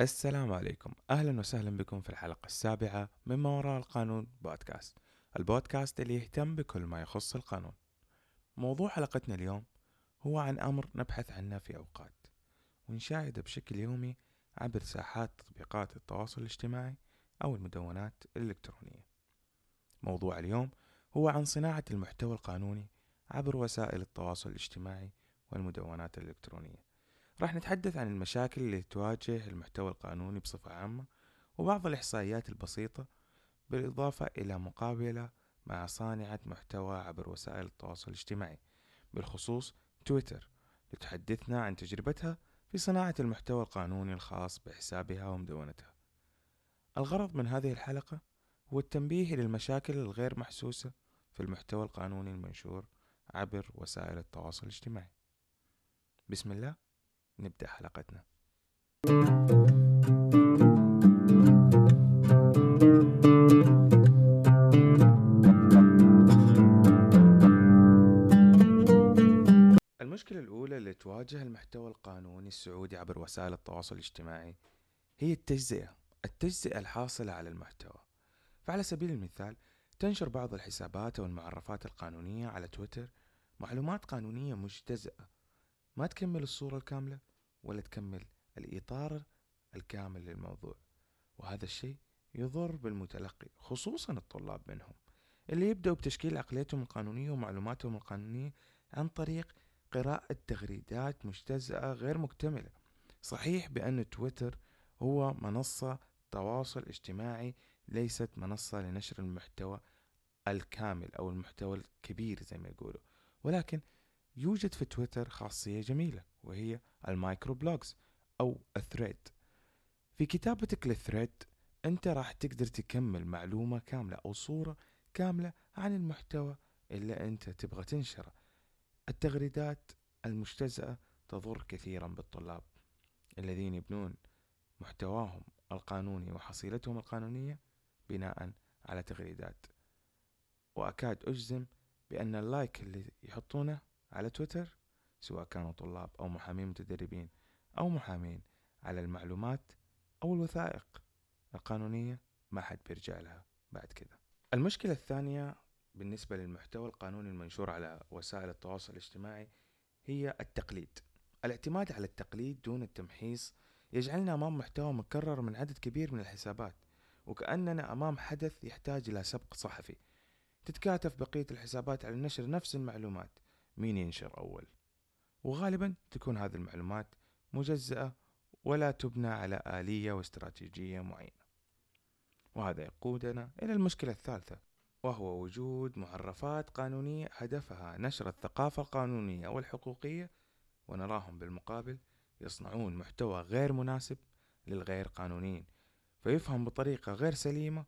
السلام عليكم. أهلا وسهلا بكم في الحلقة السابعة من ما وراء القانون بودكاست. البودكاست اللي يهتم بكل ما يخص القانون. موضوع حلقتنا اليوم هو عن أمر نبحث عنه في أوقات ونشاهده بشكل يومي عبر ساحات تطبيقات التواصل الاجتماعي أو المدونات الإلكترونية. موضوع اليوم هو عن صناعة المحتوى القانوني عبر وسائل التواصل الاجتماعي والمدونات الإلكترونية. راح نتحدث عن المشاكل اللي تواجه المحتوى القانوني بصفة عامة وبعض الإحصائيات البسيطة بالإضافة إلى مقابلة مع صانعة محتوى عبر وسائل التواصل الاجتماعي بالخصوص تويتر لتحدثنا عن تجربتها في صناعة المحتوى القانوني الخاص بحسابها ومدونتها. الغرض من هذه الحلقة هو التنبيه إلى المشاكل الغير محسوسة في المحتوى القانوني المنشور عبر وسائل التواصل الاجتماعي. بسم الله. نبدأ حلقتنا. المشكلة الأولى اللي تواجه المحتوى القانوني السعودي عبر وسائل التواصل الاجتماعي هي التجزئة التجزئة الحاصلة على المحتوى. فعلى سبيل المثال تنشر بعض الحسابات أو المعرفات القانونية على تويتر معلومات قانونية مجتزأة ما تكمل الصورة الكاملة. ولا تكمل الإطار الكامل للموضوع. وهذا الشيء يضر بالمتلقي خصوصا الطلاب منهم اللي يبدأوا بتشكيل عقليتهم القانونية ومعلوماتهم القانونية عن طريق قراءة تغريدات مجتزأة غير مكتملة. صحيح بأن تويتر هو منصة تواصل اجتماعي ليست منصة لنشر المحتوى الكامل أو المحتوى الكبير زي ما يقولوا ولكن يوجد في تويتر خاصية جميلة وهي ال micro blogs أو ال thread. في كتابتك لل thread أنت راح تقدر تكمل معلومة كاملة أو صورة كاملة عن المحتوى اللي أنت تبغى تنشره. التغريدات المجتزأة تضر كثيرا بالطلاب الذين يبنون محتواهم القانوني وحصيلتهم القانونية بناء على تغريدات. وأكاد أجزم بأن اللايك اللي يحطونه على تويتر سواء كانوا طلاب أو محامين متدربين أو محامين على المعلومات أو الوثائق القانونية ما حد بيرجع لها بعد كذا المشكلة الثانية بالنسبة للمحتوى القانوني المنشور على وسائل التواصل الاجتماعي هي التقليد. الاعتماد على التقليد دون التمحيص يجعلنا أمام محتوى مكرر من عدد كبير من الحسابات وكأننا أمام حدث يحتاج إلى سبق صحفي تتكاتف بقية الحسابات على نشر نفس المعلومات مين ينشر أول؟ وغالبا تكون هذه المعلومات مجزأة ولا تبنى على آلية واستراتيجية معينة. وهذا يقودنا إلى المشكلة الثالثة وهو وجود معرفات قانونية هدفها نشر الثقافة القانونية والحقوقية ونراهم بالمقابل يصنعون محتوى غير مناسب للغير قانونيين فيفهم بطريقة غير سليمة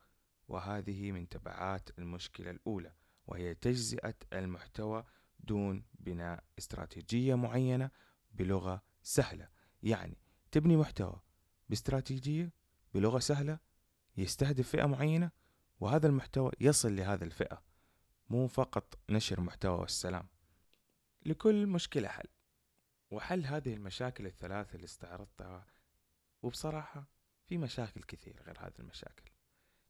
وهذه من تبعات المشكلة الأولى وهي تجزئة المحتوى دون بناء استراتيجية معينة بلغة سهلة. يعني تبني محتوى باستراتيجية بلغة سهلة يستهدف فئة معينة وهذا المحتوى يصل لهذا الفئة. مو فقط نشر محتوى والسلام. لكل مشكلة حل. وحل هذه المشاكل الثلاثة اللي استعرضتها وبصراحة في مشاكل كثير غير هذه المشاكل.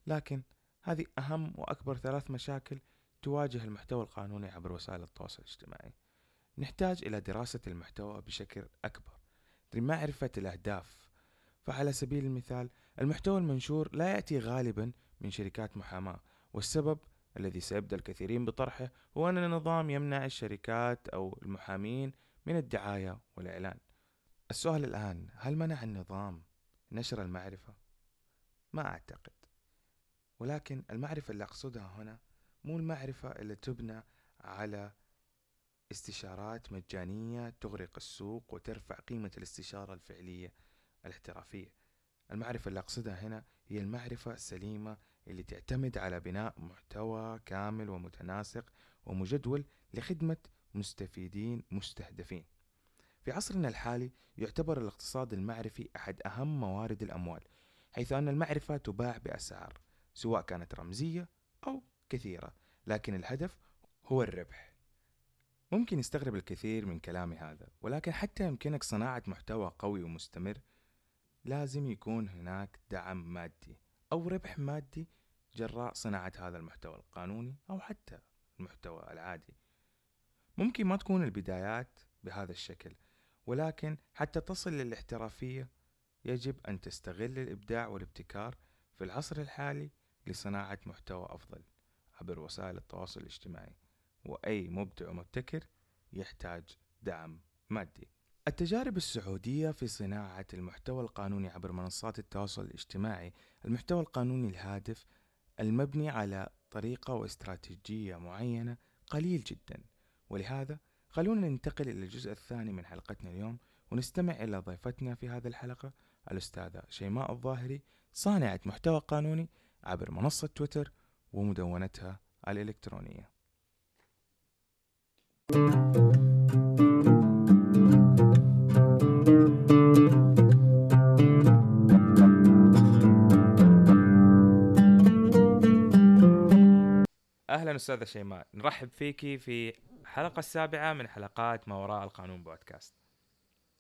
لكن هذه أهم وأكبر ثلاث مشاكل تواجه المحتوى القانوني عبر وسائل التواصل الاجتماعي. نحتاج إلى دراسة المحتوى بشكل أكبر. لمعرفة الأهداف فعلى سبيل المثال المحتوى المنشور لا يأتي غالبا من شركات محاماة والسبب الذي سيبدأ الكثيرين بطرحه هو أن النظام يمنع الشركات أو المحامين من الدعاية والإعلان. السؤال الآن هل منع النظام نشر المعرفة؟ ما أعتقد. ولكن المعرفة اللي أقصدها هنا مو المعرفة اللي تبنى على استشارات مجانية تغرق السوق وترفع قيمة الاستشارة الفعلية الاحترافية. المعرفة اللي أقصدها هنا هي المعرفة السليمة اللي تعتمد على بناء محتوى كامل ومتناسق ومجدول لخدمة مستفيدين مستهدفين. في عصرنا الحالي يعتبر الاقتصاد المعرفي أحد أهم موارد الأموال حيث أن المعرفة تباع بأسعار سواء كانت رمزية أو كثيرة لكن الهدف هو الربح. ممكن يستغرب الكثير من كلامي هذا ولكن حتى يمكنك صناعة محتوى قوي ومستمر لازم يكون هناك دعم مادي أو ربح مادي جراء صناعة هذا المحتوى القانوني أو حتى المحتوى العادي. ممكن ما تكون البدايات بهذا الشكل ولكن حتى تصل للاحترافية يجب أن تستغل الإبداع والابتكار في العصر الحالي لصناعة محتوى أفضل. عبر وسائل التواصل الاجتماعي وأي مبدع ومبتكر يحتاج دعم مادي. التجارب السعودية في صناعة المحتوى القانوني عبر منصات التواصل الاجتماعي المحتوى القانوني الهادف المبني على طريقة واستراتيجية معينة قليل جدا. ولهذا خلونا ننتقل إلى الجزء الثاني من حلقتنا اليوم ونستمع إلى ضيفتنا في هذه الحلقة الأستاذة شيماء الظاهري صانعة محتوى قانوني عبر منصة تويتر ومدونتها الإلكترونية. أهلا أستاذة شيماء نرحب فيكي في الحلقة السابعة من حلقات ما وراء القانون بودكاست.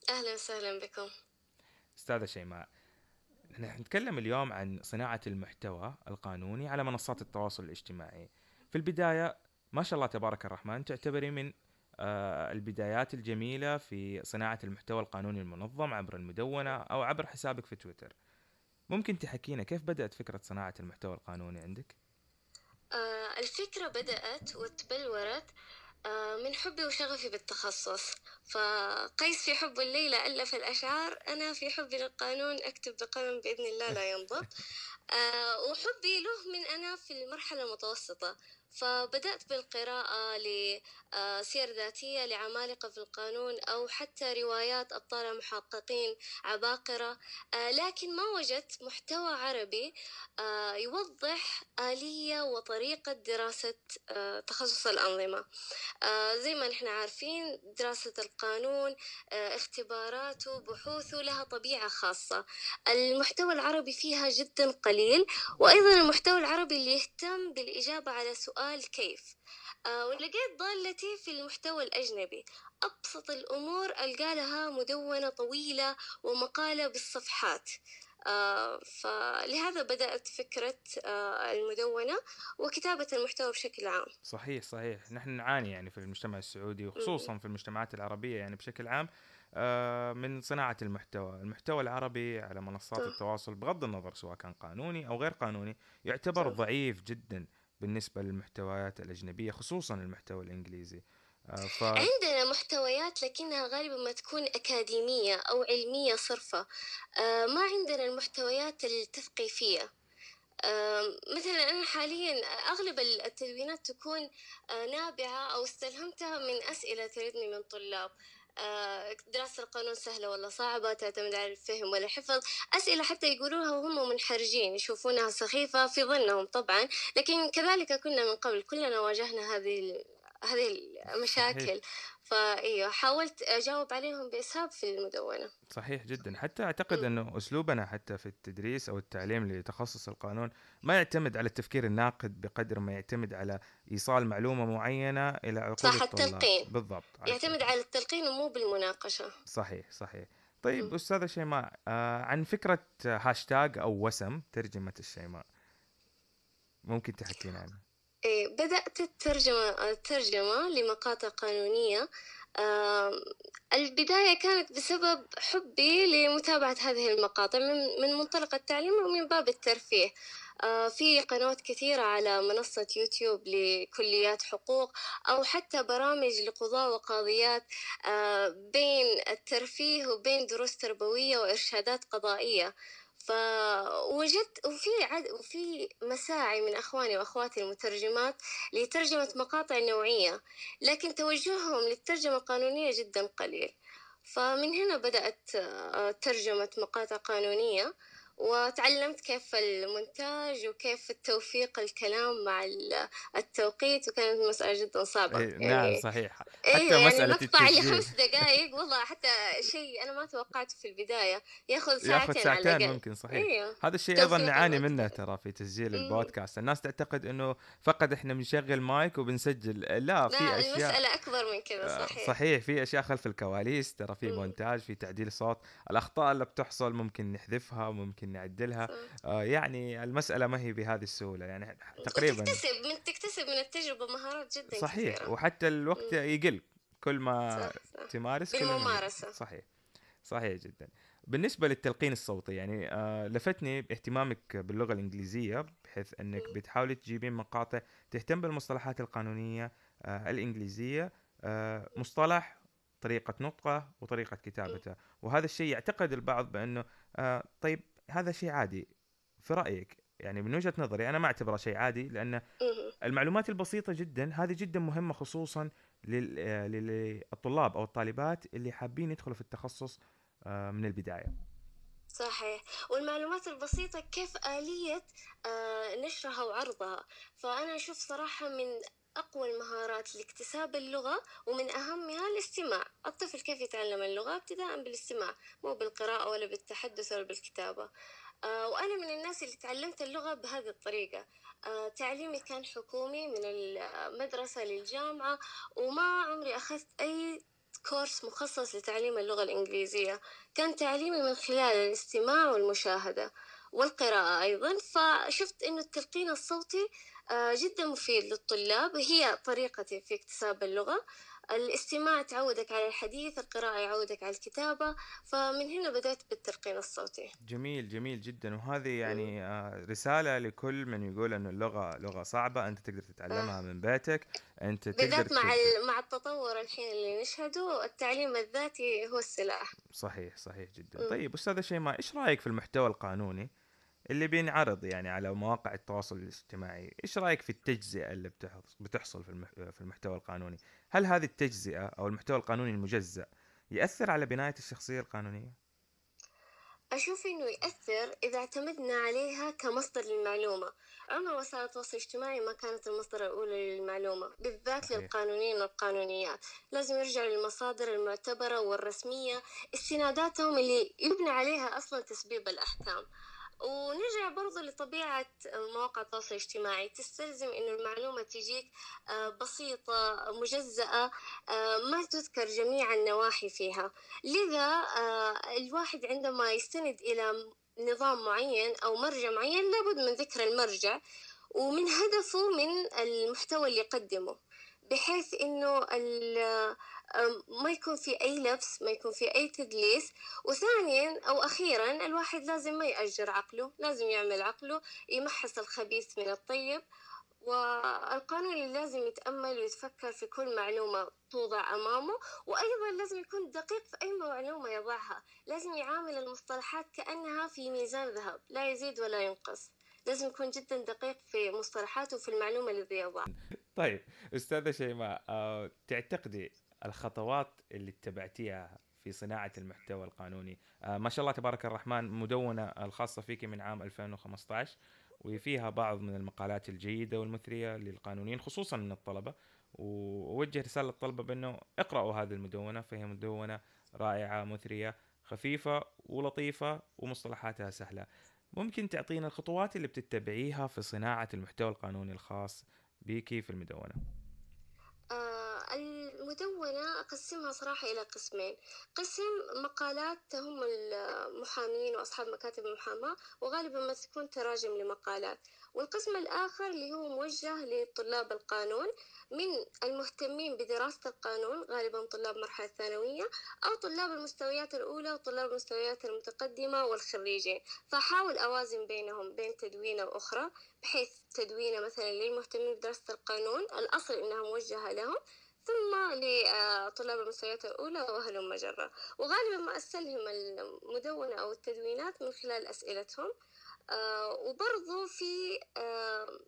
أهلا وسهلا بكم. أستاذة شيماء نحن نتكلم اليوم عن صناعة المحتوى القانوني على منصات التواصل الاجتماعي. في البداية ما شاء الله تبارك الرحمن تعتبري من آه، البدايات الجميلة في صناعة المحتوى القانوني المنظم عبر المدونة أو عبر حسابك في تويتر. ممكن تحكينا كيف بدأت فكرة صناعة المحتوى القانوني عندك؟ آه، الفكرة بدأت وتبلورت من حبي وشغفي بالتخصص. فقيس في حب الليلة ألف الأشعار أنا في حبي للقانون أكتب بقلم بإذن الله لا ينضب آه، وحبي له من أنا في المرحلة المتوسطة. فبدأت بالقراءة لسير ذاتية لعمالقة في القانون أو حتى روايات أبطال محققين عباقرة. آه، لكن ما وجدت محتوى عربي آه، يوضح آلية وطريقة دراسة آه، تخصص الأنظمة. زي ما نحن عارفين دراسة القانون اختباراته بحوثه لها طبيعة خاصة. المحتوى العربي فيها جدا قليل وأيضا المحتوى العربي اللي يهتم بالإجابة على سؤال كيف؟ آه ولقيت ضالتي في المحتوى الأجنبي. أبسط الأمور ألقى لها مدونة طويلة ومقالة بالصفحات. آه فلهذا بدأت فكرة آه المدونة وكتابة المحتوى بشكل عام. صحيح صحيح. نحن نعاني يعني في المجتمع السعودي وخصوصا في المجتمعات العربية يعني بشكل عام آه، من صناعة المحتوى. المحتوى العربي على منصات التواصل بغض النظر سواء كان قانوني أو غير قانوني يعتبر ضعيف جدا. بالنسبة للمحتويات الأجنبية خصوصا المحتوى الإنجليزي. آه، ف... عندنا محتويات لكنها غالبا ما تكون أكاديمية أو علمية صرفة. آه، ما عندنا المحتويات التثقيفية. مثلا أنا حاليا أغلب التدوينات تكون آه، نابعة أو استلهمتها من أسئلة تردني من طلاب. آه، دراسة القانون سهلة ولا صعبة؟ تعتمد على الفهم ولا الحفظ أسئلة حتى يقولوها وهم منحرجين يشوفونها سخيفة في ظنهم طبعا. لكن كذلك كنا من قبل كلنا واجهنا هذه هذه المشاكل. فإيوه حاولت أجاوب عليهم بإسهاب في المدونة. صحيح جدا. حتى أعتقد إنه أسلوبنا حتى في التدريس أو التعليم لتخصص القانون ما يعتمد على التفكير الناقد بقدر ما يعتمد على إيصال معلومة معينة إلى عقول صح الطلاب. التلقين. بالضبط يعتمد على التلقين ومو بالمناقشة. صحيح صحيح. طيب م. أستاذة شيماء آه عن فكرة هاشتاج أو وسم ترجمة الشيماء ممكن تحكينا عنها؟ إيه بدأت الترجمة الترجمة لمقاطع قانونية. البداية كانت بسبب حبي لمتابعة هذه المقاطع من, من منطلق التعليم ومن باب الترفيه. في قنوات كثيرة على منصة يوتيوب لكليات حقوق أو حتى برامج لقضاة وقاضيات بين الترفيه وبين دروس تربوية وإرشادات قضائية. فوجدت وفي عد وفي مساعي من أخواني وأخواتي المترجمات لترجمة مقاطع نوعية لكن توجههم للترجمة القانونية جدا قليل. فمن هنا بدأت آه، ترجمة مقاطع قانونية. وتعلمت كيف المونتاج وكيف التوفيق الكلام مع التوقيت وكانت مسألة جدا صعبة. إيه يعني نعم صحيح حتى أيوة مسألة يعني المقطع اللي خمس دقائق والله حتى شيء أنا ما توقعته في البداية. ياخذ ساعتين ياخذ ساعتين ممكن صحيح. أيوة. هذا الشيء أيضا نعاني منه ترى في تسجيل البودكاست. الناس تعتقد أنه فقط إحنا بنشغل مايك وبنسجل. لا في لا أشياء المسألة أكبر من كذا آه، صحيح. صحيح في أشياء خلف الكواليس ترى في مونتاج في تعديل صوت. الأخطاء اللي بتحصل ممكن نحذفها ممكن نعدلها آه يعني المسألة ما هي بهذه السهولة. يعني تقريبا تكتسب من تكتسب من التجربة مهارات جدا صحيح. كثيرة. وحتى الوقت يقل. كل ما صح صح. تمارس بالممارسة. صحيح. صحيح جدا. بالنسبة للتلقين الصوتي يعني آه لفتني اهتمامك باللغة الإنجليزية بحيث إنك بتحاولي تجيبين مقاطع تهتم بالمصطلحات القانونية آه الإنجليزية آه مصطلح طريقة نطقه وطريقة كتابته. وهذا الشيء يعتقد البعض بأنه آه طيب هذا شيء عادي في رأيك؟ يعني من وجهة نظري أنا ما أعتبره شيء عادي لأن المعلومات البسيطة جدا هذه جدا مهمة خصوصا للطلاب أو الطالبات اللي حابين يدخلوا في التخصص آه، من البداية. صحيح. والمعلومات البسيطة كيف آلية آه، نشرها وعرضها؟ فأنا أشوف صراحة من أقوى المهارات لاكتساب اللغة ومن أهمها الاستماع. الطفل كيف يتعلم اللغة؟ ابتداء بالاستماع مو بالقراءة ولا بالتحدث ولا بالكتابة. آه، وأنا من الناس اللي تعلمت اللغة بهذه الطريقة. آه، تعليمي كان حكومي من المدرسة للجامعة وما عمري أخذت أي كورس مخصص لتعليم اللغة الإنجليزية. كان تعليمي من خلال الاستماع والمشاهدة والقراءة أيضا. فشفت أنه التلقين الصوتي جدا مفيد للطلاب. هي طريقتي في اكتساب اللغة. الاستماع تعودك على الحديث القراءة يعودك على الكتابة. فمن هنا بدأت بالتلقين الصوتي. جميل جميل جدا. وهذه يعني آه، رسالة لكل من يقول أن اللغة لغة صعبة. أنت تقدر تتعلمها آه. من بيتك. أنت تقدر بالذات مع مع التطور الحين اللي نشهده التعليم الذاتي هو السلاح. صحيح صحيح جدا. طيب أستاذة شيماء إيش رأيك في المحتوى القانوني؟ اللي بينعرض يعني على مواقع التواصل الاجتماعي. إيش رأيك في التجزئة اللي بتحصل في المحتوى القانوني؟ هل هذه التجزئة أو المحتوى القانوني المجزأ يأثر على بناية الشخصية القانونية؟ أشوف إنه يأثر إذا اعتمدنا عليها كمصدر للمعلومة. عمر وسائل التواصل الاجتماعي ما كانت المصدر الأولى للمعلومة بالذات صحيح. للقانونيين والقانونيات. لازم يرجعوا للمصادر المعتبرة والرسمية استناداتهم اللي يبنى عليها أصلا تسبيب الأحكام. ونرجع برضو لطبيعة مواقع التواصل الاجتماعي. تستلزم إنه المعلومة تجيك آه، بسيطة مجزأة آه، ما تذكر جميع النواحي فيها. لذا آه، الواحد عندما يستند إلى نظام معين أو مرجع معين لابد من ذكر المرجع ومن هدفه من المحتوى اللي يقدمه. بحيث إنه ما يكون في أي لبس ما يكون في أي تدليس. وثانيا أو أخيرا الواحد لازم ما يأجر عقله لازم يعمل عقله يمحص الخبيث من الطيب. والقانون لازم يتأمل ويتفكر في كل معلومة توضع أمامه. وأيضا لازم يكون دقيق في أي معلومة يضعها. لازم يعامل المصطلحات كأنها في ميزان ذهب لا يزيد ولا ينقص. لازم يكون جدا دقيق في مصطلحاته وفي المعلومة اللي يضعها. طيب أستاذة شيماء أه تعتقدي الخطوات اللي اتبعتيها في صناعة المحتوى القانوني. آه ما شاء الله تبارك الرحمن مدونة الخاصة فيك من عام 2015 وفيها بعض من المقالات الجيدة والمثرية للقانونيين خصوصا من الطلبة. ووجه رسالة للطلبة بأنه اقرأوا هذه المدونة فهي مدونة رائعة مثرية خفيفة ولطيفة ومصطلحاتها سهلة. ممكن تعطينا الخطوات اللي بتتبعيها في صناعة المحتوى القانوني الخاص بيكي في المدونة؟ المدونة أقسمها صراحة إلى قسمين. قسم مقالات تهم المحامين وأصحاب مكاتب المحاماة وغالبا ما تكون تراجم لمقالات. والقسم الآخر اللي هو موجه لطلاب القانون من المهتمين بدراسة القانون غالبا طلاب مرحلة ثانوية أو طلاب المستويات الأولى وطلاب المستويات المتقدمة والخريجين. فأحاول أوازن بينهم بين تدوينة وأخرى بحيث تدوينة مثلا للمهتمين بدراسة القانون. الأصل إنها موجهة لهم ثم لطلاب المستويات الأولى وأهل مجرة وغالبا ما أستلهم المدونة أو التدوينات من خلال أسئلتهم. آه، وبرضو في آه،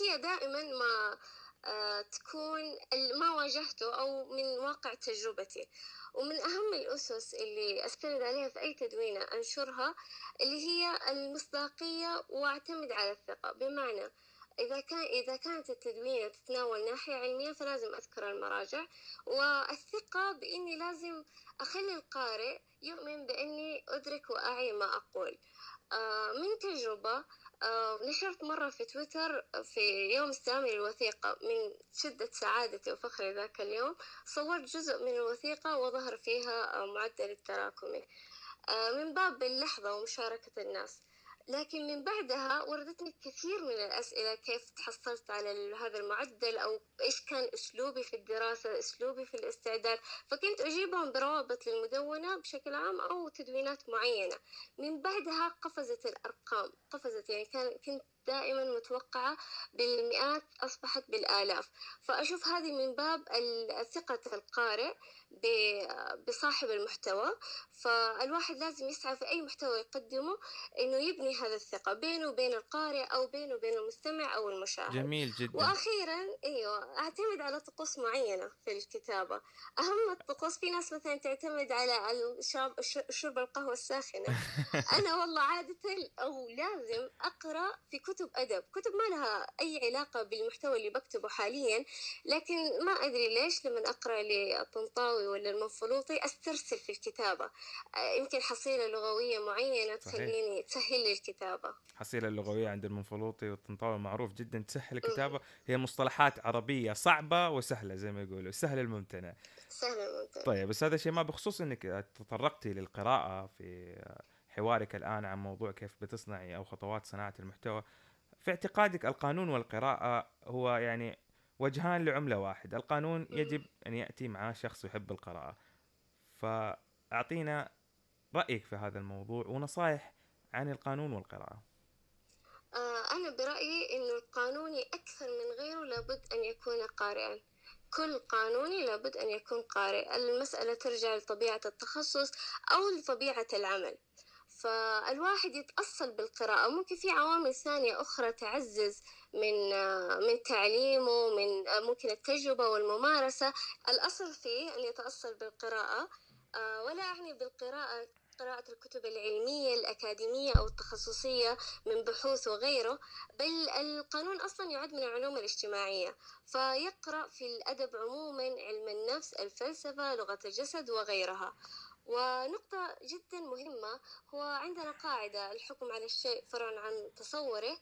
هي دائما ما آه، تكون ما واجهته أو من واقع تجربتي. ومن أهم الأسس اللي أستند عليها في أي تدوينة أنشرها اللي هي المصداقية وأعتمد على الثقة. بمعنى إذا كان إذا كانت التدوينة تتناول ناحية علمية فلازم أذكر المراجع والثقة بإني لازم أخلي القارئ يؤمن بإني أدرك وأعي ما أقول. آه، من تجربة آه، نشرت مرة في تويتر في يوم استلامي للوثيقة من شدة سعادتي وفخري ذاك اليوم صورت جزء من الوثيقة وظهر فيها معدل التراكمي. آه، من باب اللحظة ومشاركة الناس. لكن من بعدها وردتني كثير من الأسئلة كيف تحصلت على هذا المعدل أو إيش كان أسلوبي في الدراسة أسلوبي في الاستعداد. فكنت أجيبهم بروابط للمدونة بشكل عام أو تدوينات معينة. من بعدها قفزت الأرقام. قفزت يعني كان كنت دائما متوقعة بالمئات أصبحت بالآلاف. فأشوف هذه من باب ثقة القارئ. بصاحب المحتوى فالواحد لازم يسعى في أي محتوى يقدمه إنه يبني هذا الثقة بينه وبين القارئ أو بينه وبين المستمع أو المشاهد. جميل جدا. وأخيرا أيوة أعتمد على طقوس معينة في الكتابة. أهم الطقوس في ناس مثلا تعتمد على الشرب شرب القهوة الساخنة. أنا والله عادة أو لازم أقرأ في كتب أدب. كتب ما لها أي علاقة بالمحتوى اللي بكتبه حاليا لكن ما أدري ليش لما أقرأ للطنطاوي ولا المنفلوطي أسترسل في الكتابة. آه، يمكن حصيلة لغوية معينة تخليني تسهل لي الكتابة. حصيلة اللغوية عند المنفلوطي والطنطاوي معروف جدا تسهل الكتابة. هي مصطلحات عربية صعبة وسهلة زي ما يقولوا سهل الممتنع. سهل الممتنع. طيب بس هذا الشيء ما بخصوص إنك تطرقتي للقراءة في حوارك الآن عن موضوع كيف بتصنعي أو خطوات صناعة المحتوى. في اعتقادك القانون والقراءة هو يعني وجهان لعملة واحد القانون يجب أن يأتي مع شخص يحب القراءة. فأعطينا رأيك في هذا الموضوع ونصائح عن القانون والقراءة. آه، أنا برأيي أن القانوني أكثر من غيره لابد أن يكون قارئا. كل قانوني لابد أن يكون قارئ. المسألة ترجع لطبيعة التخصص أو لطبيعة العمل. فالواحد يتأصل بالقراءة. ممكن في عوامل ثانية أخرى تعزز من من تعليمه من ممكن التجربة والممارسة. الأصل فيه أن يتأصل بالقراءة ولا أعني بالقراءة قراءة الكتب العلمية الأكاديمية أو التخصصية من بحوث وغيره بل القانون أصلا يعد من العلوم الاجتماعية. فيقرأ في الأدب عموما علم النفس الفلسفة لغة الجسد وغيرها. ونقطة جدا مهمة هو عندنا قاعدة الحكم على الشيء فرع عن تصوره. آه،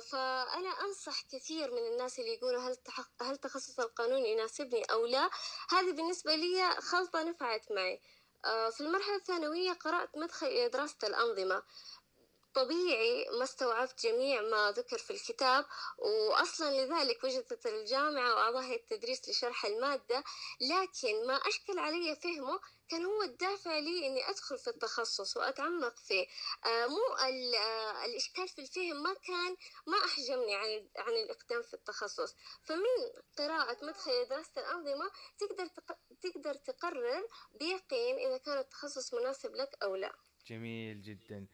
فأنا أنصح كثير من الناس اللي يقولوا هل هل تخصص القانون يناسبني أو لا. هذه بالنسبة لي خلطة نفعت معي. آه، في المرحلة الثانوية قرأت مدخل إلى دراسة الأنظمة. طبيعي ما استوعبت جميع ما ذكر في الكتاب وأصلا لذلك وجدت الجامعة وأعضاء هيئة التدريس لشرح المادة لكن ما أشكل علي فهمه كان هو الدافع لي إني أدخل في التخصص وأتعمق فيه. آه مو آه الإشكال في الفهم ما كان ما أحجمني عن عن الإقدام في التخصص. فمن قراءة مدخل دراسة الأنظمة تقدر تقدر تقرر بيقين إذا كان التخصص مناسب لك أو لا. جميل جدا.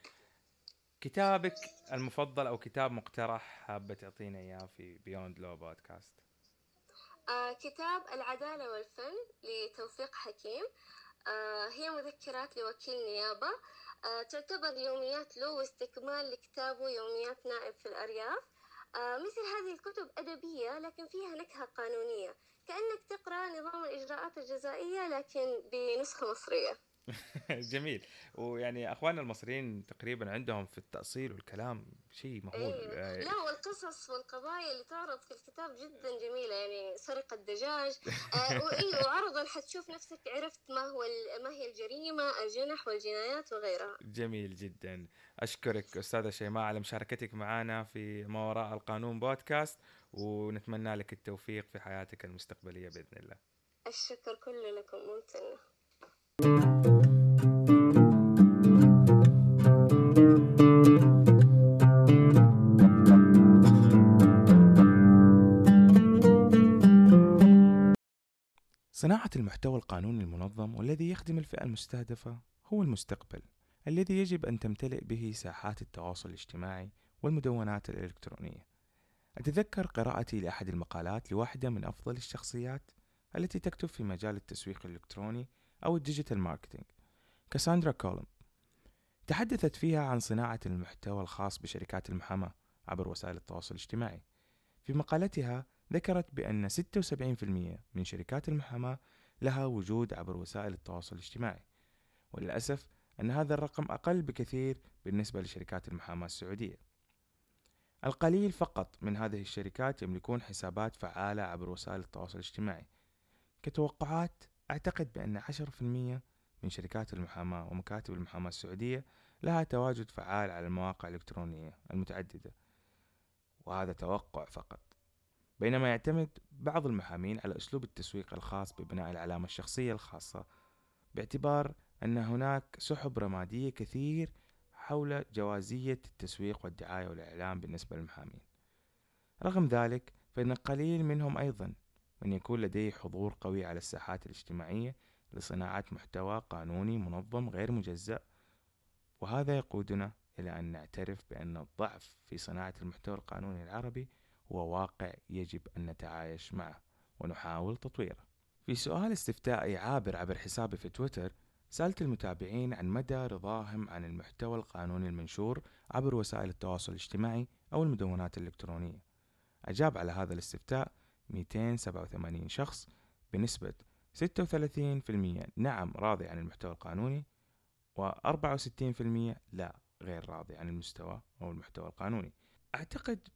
كتابك المفضل أو كتاب مقترح حابة تعطينا إياه في بيوند لو بودكاست كتاب العدالة والفن لتوفيق حكيم. آه هي مذكرات لوكيل نيابة. آه تعتبر يوميات له واستكمال لكتابه يوميات نائب في الأرياف. آه مثل هذه الكتب أدبية لكن فيها نكهة قانونية. كأنك تقرأ نظام الإجراءات الجزائية لكن بنسخة مصرية. جميل. ويعني أخواننا المصريين تقريبا عندهم في التأصيل والكلام شيء مهول. آه، لا والقصص والقضايا اللي تعرض في الكتاب جدا جميلة يعني سرقة دجاج آه وعرضا حتشوف نفسك عرفت ما هو ما هي الجريمة الجنح والجنايات وغيرها. جميل جدا. أشكرك أستاذة شيماء على مشاركتك معنا في ما وراء القانون بودكاست ونتمنى لك التوفيق في حياتك المستقبلية بإذن الله. الشكر كله لكم ممتنة. صناعة المحتوى القانوني المنظم والذي يخدم الفئة المستهدفة هو المستقبل الذي يجب أن تمتلئ به ساحات التواصل الاجتماعي والمدونات الإلكترونية. أتذكر قراءتي لأحد المقالات لواحدة من أفضل الشخصيات التي تكتب في مجال التسويق الإلكتروني أو ال digital marketing كاساندرا كولم تحدثت فيها عن صناعة المحتوى الخاص بشركات المحاماة عبر وسائل التواصل الاجتماعي في مقالتها ذكرت بأن 76% من شركات المحاماة لها وجود عبر وسائل التواصل الاجتماعي. وللأسف أن هذا الرقم أقل بكثير بالنسبة لشركات المحاماة السعودية. القليل فقط من هذه الشركات يملكون حسابات فعالة عبر وسائل التواصل الاجتماعي. كتوقعات أعتقد بأن 10% من شركات المحاماة ومكاتب المحاماة السعودية لها تواجد فعال على المواقع الإلكترونية المتعددة وهذا توقع فقط. بينما يعتمد بعض المحامين على أسلوب التسويق الخاص ببناء العلامة الشخصية الخاصة باعتبار أن هناك سحب رمادية كثير حول جوازية التسويق والدعاية والإعلام بالنسبة للمحامين. رغم ذلك فإن قليل منهم أيضا من يكون لديه حضور قوي على الساحات الاجتماعية لصناعة محتوى قانوني منظم غير مجزأ وهذا يقودنا إلى أن نعترف بأن الضعف في صناعة المحتوى القانوني العربي هو واقع يجب أن نتعايش معه. ونحاول تطويره. في سؤال استفتائي عابر عبر حسابي في تويتر سألت المتابعين عن مدى رضاهم عن المحتوى القانوني المنشور عبر وسائل التواصل الاجتماعي أو المدونات الإلكترونية. أجاب على هذا الاستفتاء 287 شخص بنسبة 36% نعم راضي عن المحتوى القانوني و64% لا غير راضي عن المستوى أو المحتوى القانوني. أعتقد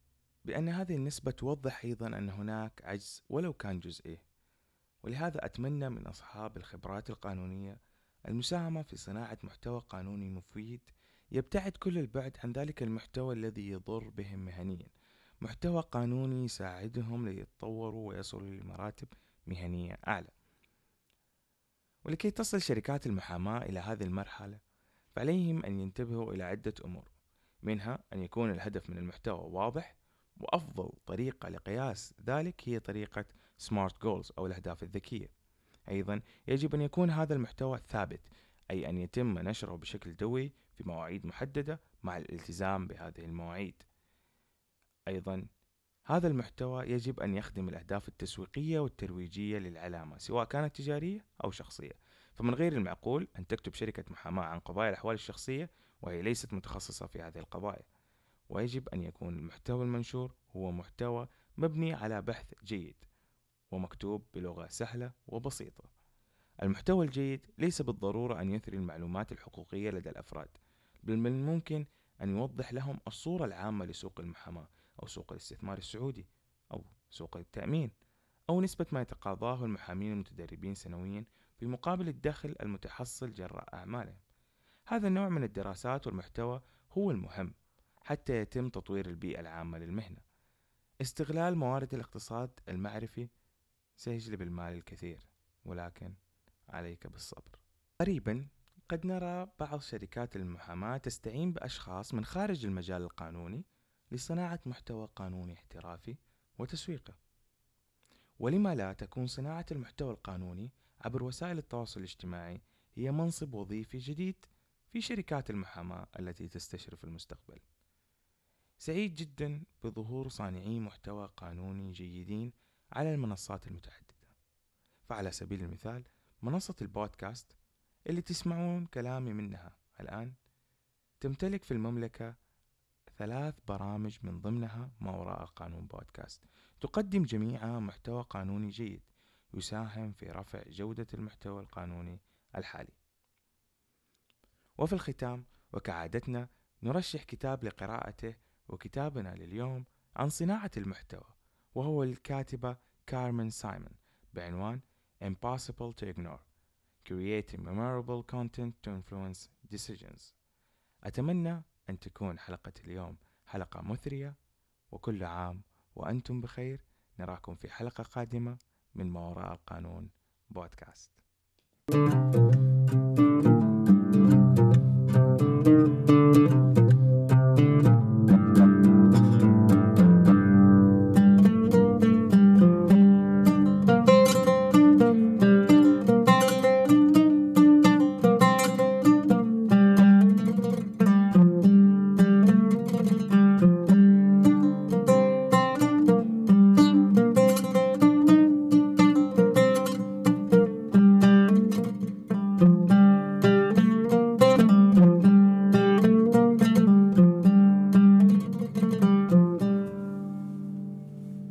بأن هذه النسبة توضح أيضا أن هناك عجز ولو كان جزئي. ولهذا أتمنى من أصحاب الخبرات القانونية المساهمة في صناعة محتوى قانوني مفيد يبتعد كل البعد عن ذلك المحتوى الذي يضر بهم مهنيا. محتوى قانوني يساعدهم ليتطوروا ويصلوا لمراتب مهنية أعلى. ولكي تصل شركات المحاماة إلى هذه المرحلة فعليهم أن ينتبهوا إلى عدة أمور منها أن يكون الهدف من المحتوى واضح وأفضل طريقة لقياس ذلك هي طريقة SMART Goals أو الأهداف الذكية. أيضا يجب أن يكون هذا المحتوى ثابت أي أن يتم نشره بشكل دوري في مواعيد محددة مع الالتزام بهذه المواعيد. أيضا هذا المحتوى يجب أن يخدم الأهداف التسويقية والترويجية للعلامة سواء كانت تجارية أو شخصية. فمن غير المعقول أن تكتب شركة محاماة عن قضايا الأحوال الشخصية وهي ليست متخصصة في هذه القضايا. ويجب أن يكون المحتوى المنشور هو محتوى مبني على بحث جيد ومكتوب بلغة سهلة وبسيطة. المحتوى الجيد ليس بالضرورة أن يثري المعلومات الحقوقية لدى الأفراد بل من الممكن أن يوضح لهم الصورة العامة لسوق المحاماة أو سوق الاستثمار السعودي أو سوق التأمين أو نسبة ما يتقاضاه المحامين المتدربين سنويا في مقابل الدخل المتحصل جراء أعمالهم. هذا النوع من الدراسات والمحتوى هو المهم حتى يتم تطوير البيئة العامة للمهنة. استغلال موارد الاقتصاد المعرفي سيجلب المال الكثير ولكن عليك بالصبر. قريبا قد نرى بعض شركات المحاماة تستعين بأشخاص من خارج المجال القانوني لصناعة محتوى قانوني احترافي وتسويقه ولما لا تكون صناعة المحتوى القانوني عبر وسائل التواصل الاجتماعي هي منصب وظيفي جديد في شركات المحاماة التي تستشرف المستقبل. سعيد جدا بظهور صانعي محتوى قانوني جيدين على المنصات المتعددة. فعلى سبيل المثال منصة البودكاست اللي تسمعون كلامي منها الآن تمتلك في المملكة ثلاث برامج من ضمنها ما وراء القانون بودكاست. تقدم جميعها محتوى قانوني جيد يساهم في رفع جودة المحتوى القانوني الحالي. وفي الختام وكعادتنا نرشح كتاب لقراءته وكتابنا لليوم عن صناعة المحتوى وهو الكاتبة كارمن سايمون بعنوان Impossible to Ignore Creating Memorable Content to Influence Decisions. أتمنى أن تكون حلقة اليوم حلقة مثرية وكل عام وأنتم بخير. نراكم في حلقة قادمة من ما وراء القانون بودكاست. thank you